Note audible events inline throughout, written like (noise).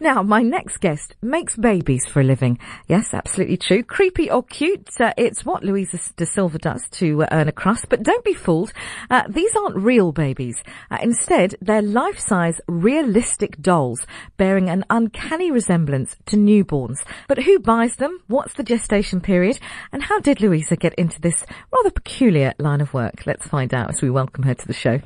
Now, my next guest makes babies for a living. Yes, absolutely true. Creepy or cute, uh, it's what Luisa Da Silva does to uh, earn a crust. But don't be fooled. Uh, these aren't real babies. Uh, instead, they're life-size, realistic dolls bearing an uncanny resemblance to newborns. But who buys them? What's the gestation period? And how did Luisa get into this rather peculiar line of work? Let's find out as we welcome her to the show.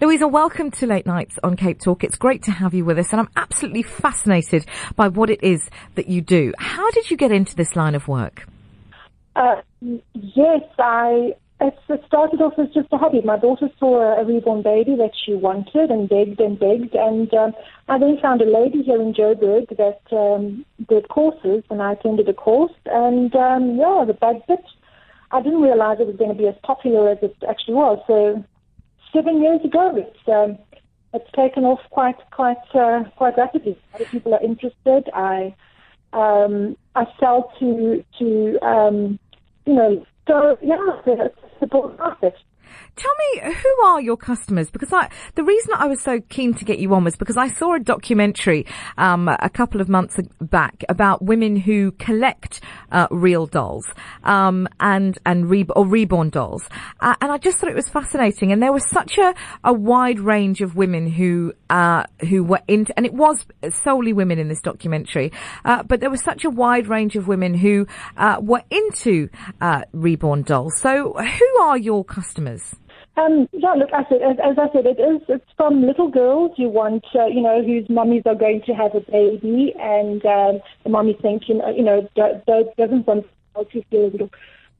Luisa, welcome to Late Nights on Cape Talk. It's great to have you with us and I'm absolutely fascinated by what it is that you do. How did you get into this line of work? Uh, yes, I, it started off as just a hobby. My daughter saw a reborn baby that she wanted and begged and begged and um, I then found a lady here in Joburg that um, did courses and I attended a course and um, yeah, the bug bit. I didn't realize it was going to be as popular as it actually was. So seven years ago. It's um, it's taken off quite quite uh, quite rapidly. Other people are interested. I um, I sell to to um, you know so yeah. Tell me, who are your customers? Because I, the reason I was so keen to get you on was because I saw a documentary um, a couple of months back about women who collect uh, real dolls um, and and re- or reborn dolls, uh, and I just thought it was fascinating. And there was such a, a wide range of women who uh, who were into, and it was solely women in this documentary, uh, but there was such a wide range of women who uh, were into uh, reborn dolls. So, who are your customers? Um, yeah, look, I said, as, as, I said, it is. It's from little girls who want, uh, you know, whose mummies are going to have a baby, and um, the mummy thinks, you know, you know, do, do, doesn't want to feel a little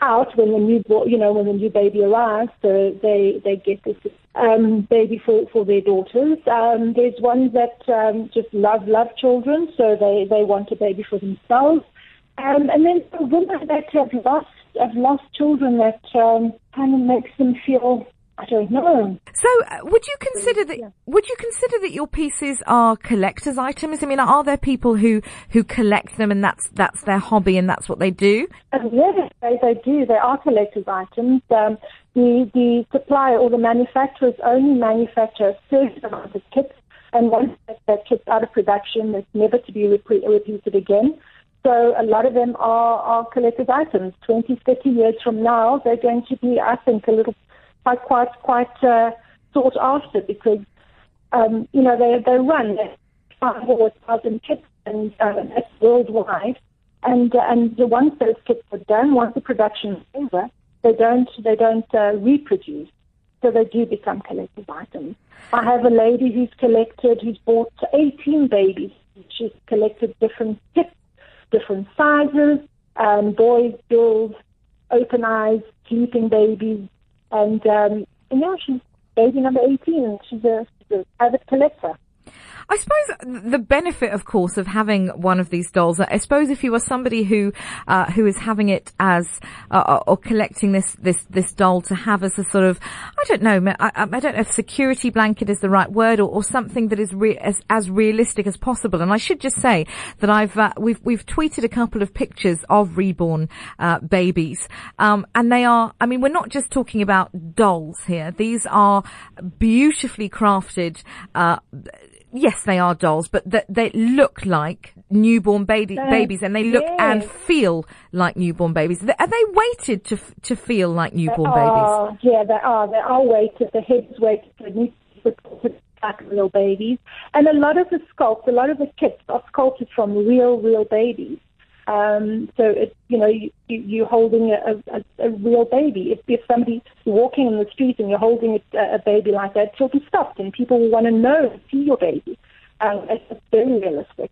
out when the new, you know, when the new baby arrives. So they they get this um, baby for for their daughters. Um, there's ones that um, just love love children, so they they want a baby for themselves. Um, and then the women that have lost have lost children that um, kind of makes them feel I don't know. So, uh, would you consider that? Yeah. Would you consider that your pieces are collectors' items? I mean, are there people who who collect them, and that's that's their hobby, and that's what they do? Um, yes, they, they do. They are collectors' items. Um, the the supplier or the manufacturers only manufacture a certain amount of kits, and once that, kit's out of production, it's never to be rep- repeated again. So a lot of them are, are collector's items. 20, 30 years from now, they're going to be, I think, a little quite quite quite uh, sought after because um, you know they they run five or thousand kits and uh, that's worldwide. And uh, and once those kits are done, once the production is over, they don't they don't uh, reproduce, so they do become collector's items. I have a lady who's collected who's bought 18 babies. She's collected different kits, different sizes, um, boys, girls, open eyes, sleeping babies, and, um, and yeah, she's baby number 18. She's a, she's a avid collector. I suppose the benefit, of course, of having one of these dolls. I suppose if you are somebody who uh, who is having it as uh, uh, or collecting this this this doll to have as a sort of I don't know I, I don't know if security blanket is the right word or, or something that is re- as as realistic as possible. And I should just say that I've uh, we've we've tweeted a couple of pictures of reborn uh, babies, um, and they are. I mean, we're not just talking about dolls here. These are beautifully crafted uh, yes, they are dolls, but th- they look like newborn baby- babies, and they look yes. and feel like newborn babies. Are they weighted to f- to feel like newborn they babies? Are, yeah, they are. They are weighted. The head's weighted. like real babies, and a lot of the sculpts, a lot of the kits are sculpted from real, real babies. Um, so it, you know, you, you're holding a, a, a real baby. If, if somebody's walking in the street and you're holding a, a baby like that, she'll be stopped, and people will want to know see your baby. Um, it's very realistic.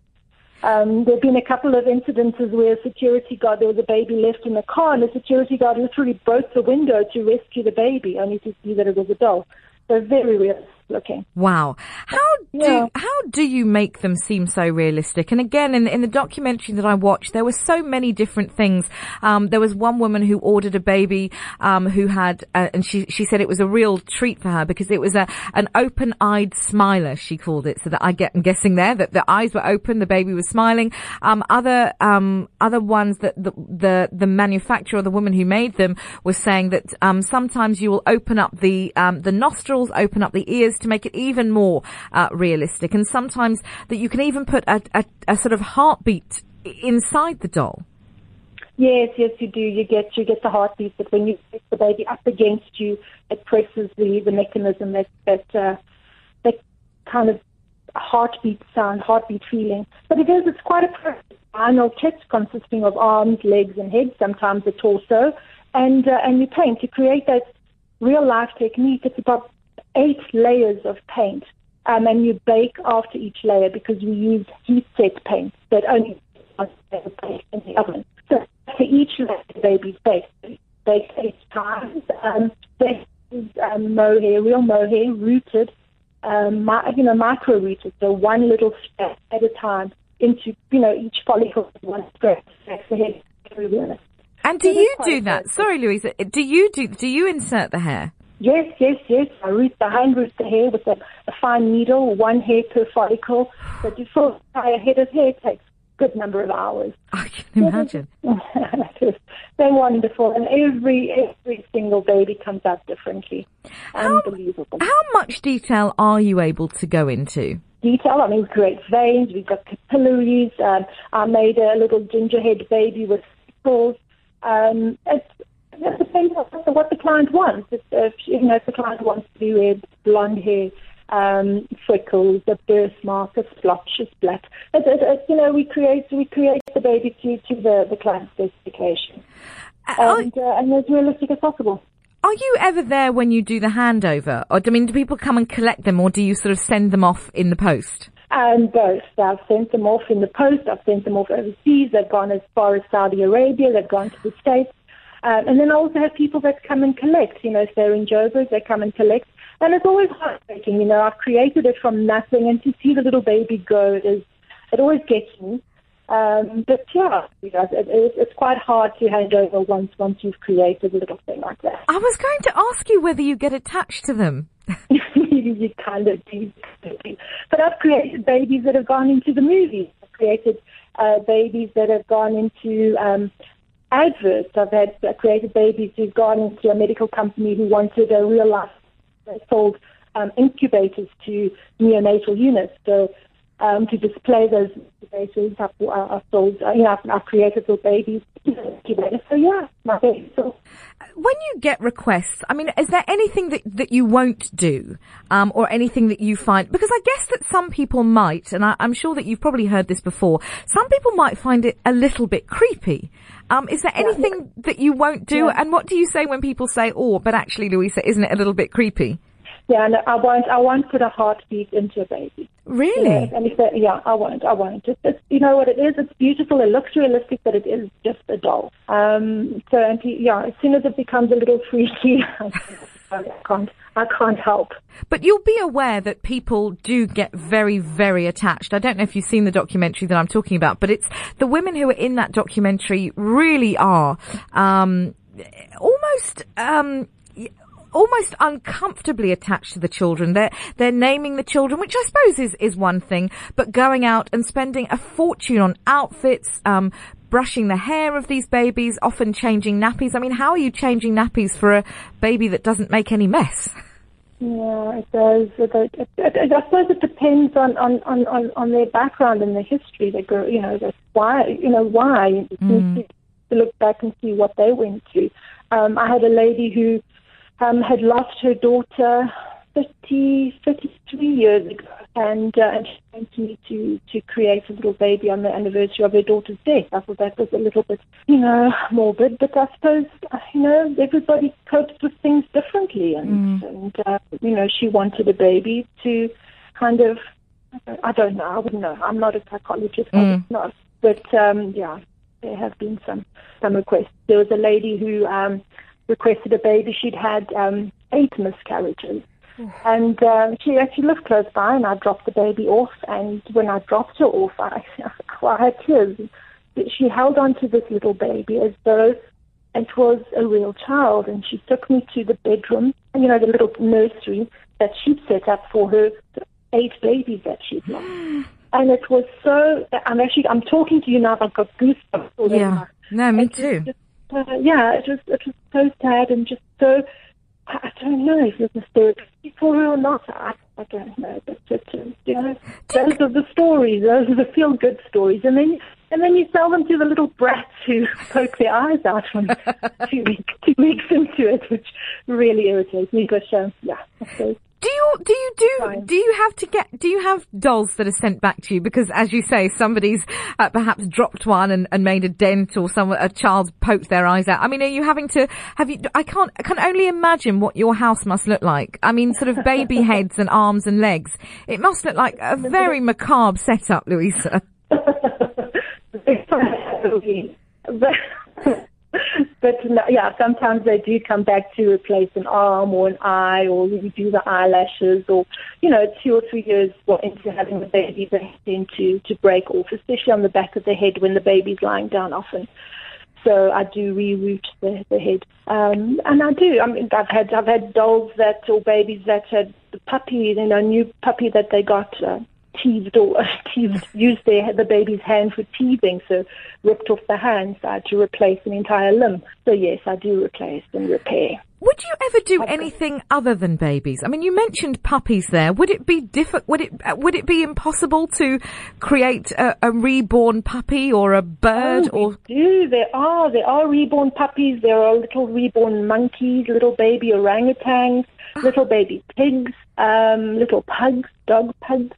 Um, there have been a couple of incidences where a security guard, there was a baby left in the car, and the security guard literally broke the window to rescue the baby, only to see that it was a doll. So very realistic looking. Wow. How do yeah. how do you make them seem so realistic? And again, in in the documentary that I watched, there were so many different things. Um, there was one woman who ordered a baby um, who had, uh, and she she said it was a real treat for her because it was a an open eyed smiler. She called it, so that I get I'm guessing there that the eyes were open, the baby was smiling. Um, other um, other ones that the, the the manufacturer, the woman who made them, was saying that um, sometimes you will open up the um, the nostrils, open up the ears to make it even more uh, realistic, and sometimes that you can even put a, a, a sort of heartbeat inside the doll. Yes, yes, you do. You get you get the heartbeat, but when you put the baby up against you, it presses the the mechanism that that uh, that kind of heartbeat sound, heartbeat feeling. But it is it's quite a vinyl kit consisting of arms, legs, and head. Sometimes a torso, and uh, and you paint to create that real life technique. It's about eight layers of paint, um, and you bake after each layer because we use heat set paint that only in the oven. So for each baby's face, baked eight times. Um, they use um, mohair, real mohair, rooted, um, mi- you know, micro rooted, so one little strap at a time into, you know, each follicle one. That's the head. And do you do that? Sorry, Luisa. Do you do? Do you insert the hair? Yes, yes, yes. I root the hand root the hair with a, a fine needle, one hair per follicle. To full entire head of hair takes a good number of hours. (laughs) I can imagine. (laughs) They're wonderful, and every every single baby comes out differently. How, Unbelievable. How much detail are you able to go into? Detail. I mean, we create veins. We've got capillaries. Um, I made a little gingerhead baby with speckles. Um, it's it depends on what the client wants. If, if you know, if the client wants to be blonde hair um, freckles, a birthmark, a splotch, a splat. It, it, it, you know, we create we create the baby to, to the, the client's specification, uh, and, uh, and as realistic as possible. Are you ever there when you do the handover, or I mean, do people come and collect them, or do you sort of send them off in the post? And um, both. I've sent them off in the post. I've sent them off overseas. They've gone as far as Saudi Arabia. They've gone to the States. Um, and then I also have people that come and collect. You know, if they're in Joburg, they come and collect. And it's always heartbreaking, you know, I've created it from nothing and to see the little baby go it, is, it always gets me. Um, but yeah, you know, it, it, it's quite hard to hand over once once you've created a little thing like that. I was going to ask you whether you get attached to them. (laughs) you kind of do. But I've created babies that have gone into the movies. I've created uh, babies that have gone into um, adverts. I've had uh, created babies who've gone into a medical company who wanted a real life They sold um, incubators to neonatal units. So um, to display those incubators, I've, I've sold, uh, you know, I've, I've created those babies incubators. So yeah, my baby. So. When you get requests, I mean, is there anything that, that you won't do, um, or anything that you find? Because I guess that some people might, and I, am sure that you've probably heard this before. Some people might find it a little bit creepy. Um, is there anything yeah. that you won't do? Yeah. And what do you say when people say, "Oh, but actually, Luisa, isn't it a little bit creepy?" Yeah, no, I won't. I won't put a heartbeat into a baby. Really? Yeah, and if they, yeah, I won't. I won't. It's, it's, you know what it is. It's beautiful. It looks realistic, but it is just a doll. Um. So, and yeah, as soon as it becomes a little freaky, (laughs) I can't. I can't help. But you'll be aware that people do get very, very attached. I don't know if you've seen the documentary that I'm talking about, but it's the women who are in that documentary really are um, almost um, almost uncomfortably attached to the children. They're they're naming the children, which I suppose is is one thing, but going out and spending a fortune on outfits, um, brushing the hair of these babies, often changing nappies. I mean, how are you changing nappies for a baby that doesn't make any mess? Yeah, it does. It, it, it, I suppose it depends on, on, on, on their background and their history. They you know, why, you know, why. You mm. need to look back and see what they went through. Um, I had a lady who um, had lost her daughter 30, 33 years ago, and, uh, and she came to me to, to create a little baby on the anniversary of her daughter's death. I thought that was a little bit, you know, morbid, but I suppose, you know, everybody copes with things differently, and, mm. and uh, you know, she wanted a baby to kind of, I don't know, I wouldn't know. I'm not a psychologist, mm. not, but um, yeah, there have been some some requests. There was a lady who um, requested a baby. She'd had um, eight miscarriages. (sighs) And uh, she actually lived close by, and I dropped the baby off. And when I dropped her off, I, (laughs) I had tears. She held on to this little baby as though it was a real child. And she took me to the bedroom, you know, the little nursery that she'd set up for her eight babies that she'd lost. (gasps) And it was so. I'm actually. I'm talking to you now. I've got goosebumps. Yeah. No, me too. Just, uh, yeah, it was it was so sad and just so I don't know if it was therapeutic for her or not. I, I don't know, but it, uh, you know, those are the stories. Those are the feel-good stories, and then and then you sell them to the little brats who (laughs) poke their eyes out when (laughs) two weeks two weeks into it, which really irritates me. But uh, yeah, I suppose. Do you do you do do you have to get do you have dolls that are sent back to you because as you say somebody's uh, perhaps dropped one and, and made a dent or some a child's poked their eyes out. I mean, are you having to have you? I can't I can only imagine what your house must look like. I mean, sort of baby (laughs) heads and arms and legs. It must look like a very macabre setup, Luisa. (laughs) (laughs) (laughs) but yeah, sometimes they do come back to replace an arm or an eye, or we do the eyelashes, or you know, two or three years into having the baby, they tend to to break off, especially on the back of the head when the baby's lying down often. So I do reroot the, the head, um, and I do. I mean, I've had I've had dolls that or babies that had the puppy, you know, new puppy that they got. Uh, teased or (laughs) teased, used their, the baby's hand for teething, so ripped off the hand, so I had to replace an entire limb. So yes, I do replace and repair. Would you ever do anything other than babies? I mean, you mentioned puppies there. Would it be diff- Would it uh, would it be impossible to create a, a reborn puppy or a bird? Oh, or do there are there are reborn puppies. There are little reborn monkeys, little baby orangutans, ah. little baby pigs, um, little pugs, dog pugs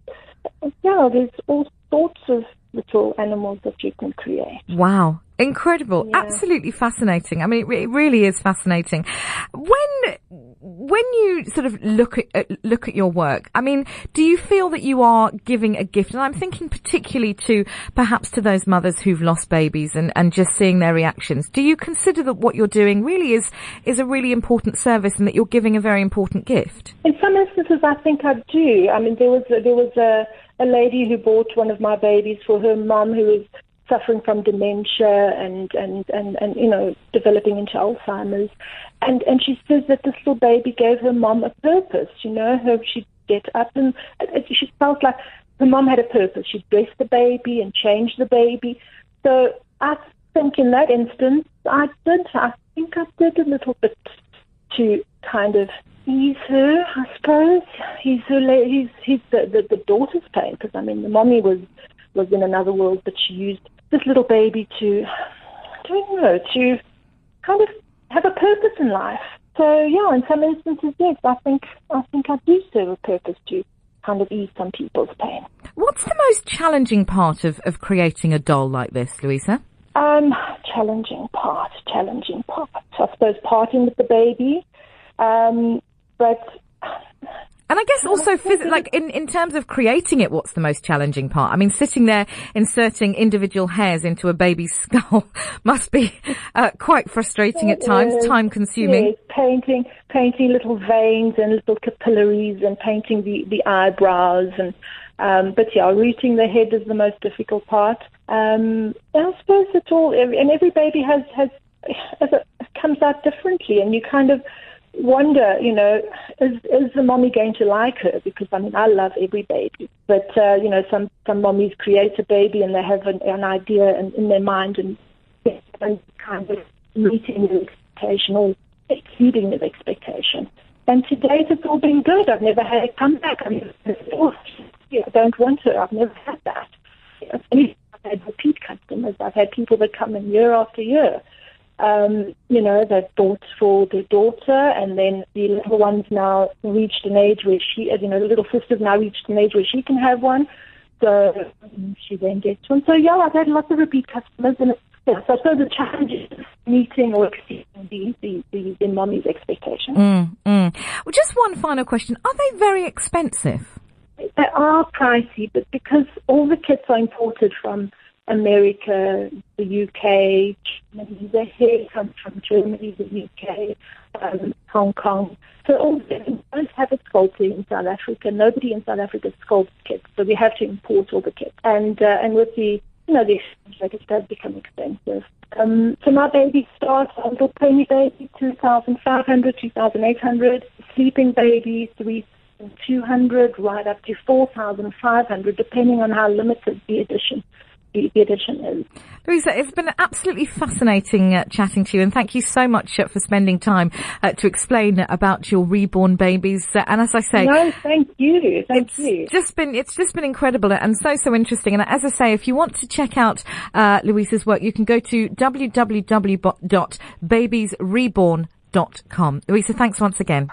yeah, there's all sorts of little animals that you can create. Wow. Incredible. Yeah. Absolutely fascinating. I mean, it, it, really is fascinating. When, when you sort of look at, uh, look at your work, I mean, do you feel that you are giving a gift? And I'm thinking particularly to perhaps to those mothers who've lost babies and, and just seeing their reactions. Do you consider that what you're doing really is, is a really important service and that you're giving a very important gift? In some instances, I think I do. I mean, there was, a, there was a, a lady who bought one of my babies for her mum who was suffering from dementia and, and, and, and you know, developing into Alzheimer's. And, and she says that this little baby gave her mom a purpose, you know, her, she'd get up and she felt like her mom had a purpose. She'd dress the baby and change the baby. So I think in that instance, I did, I think I did a little bit to kind of ease her, I suppose. He's her, he's, he's the, the, the daughter's pain because I mean the mommy was was in another world, but she used this little baby to, don't know, to kind of have a purpose in life. So yeah, in some instances, yes, I think I think I do serve a purpose to kind of ease some people's pain. What's the most challenging part of, of creating a doll like this, Luisa? Um, challenging part, challenging part. I suppose parting with the baby, um, but and I guess also, phys- like in, in terms of creating it, what's the most challenging part? I mean, sitting there inserting individual hairs into a baby's (laughs) skull must be uh, quite frustrating at times, time consuming. Yes, painting, painting little veins and little capillaries, and painting the the eyebrows, and um, but yeah, rooting the head is the most difficult part. Um, I suppose it's all, and every baby has has it comes out differently, and you kind of wonder, you know, is is the mommy going to like her? Because I mean, I love every baby, but uh, you know, some some mommies create a baby and they have an, an idea in, in their mind and, and kind of meeting the expectation or exceeding the expectation. And to date, it's all been good. I've never had it come back. I mean, oh, I don't want her. I've never had that. I've had repeat customers. I've had people that come in year after year um, you know, they've bought for their daughter, and then the little one's now reached an age where she, you know, the little sister's now reached an age where she can have one. So she then gets one. So yeah, I've had lots of repeat customers, and yeah, so, so the challenge is meeting or exceeding the, the, the, the mommy's expectations. Mm, mm. Well, just one final question. Are they very expensive? they are pricey, but because all the kits are imported from America, the UK, Germany, the hair comes from Germany, the UK, um, Hong Kong. So all we don't have a sculptor in South Africa. Nobody in South Africa sculpts kits, so we have to import all the kits. And uh, and with the you know the exchange rate, it does become expensive. Um, so my baby starts a little pony baby, two thousand five hundred, two thousand eight hundred. sleeping baby, 3, 200, right up to 4,500, depending on how limited the edition the edition is. Luisa, it's been absolutely fascinating uh, chatting to you, and thank you so much uh, for spending time uh, to explain about your reborn babies. Uh, and as I say, no, thank you, thank it's you. Just been, it's just been incredible and so so interesting. And as I say, if you want to check out uh, Luisa's work, you can go to www.babiesreborn.com. Luisa, thanks once again.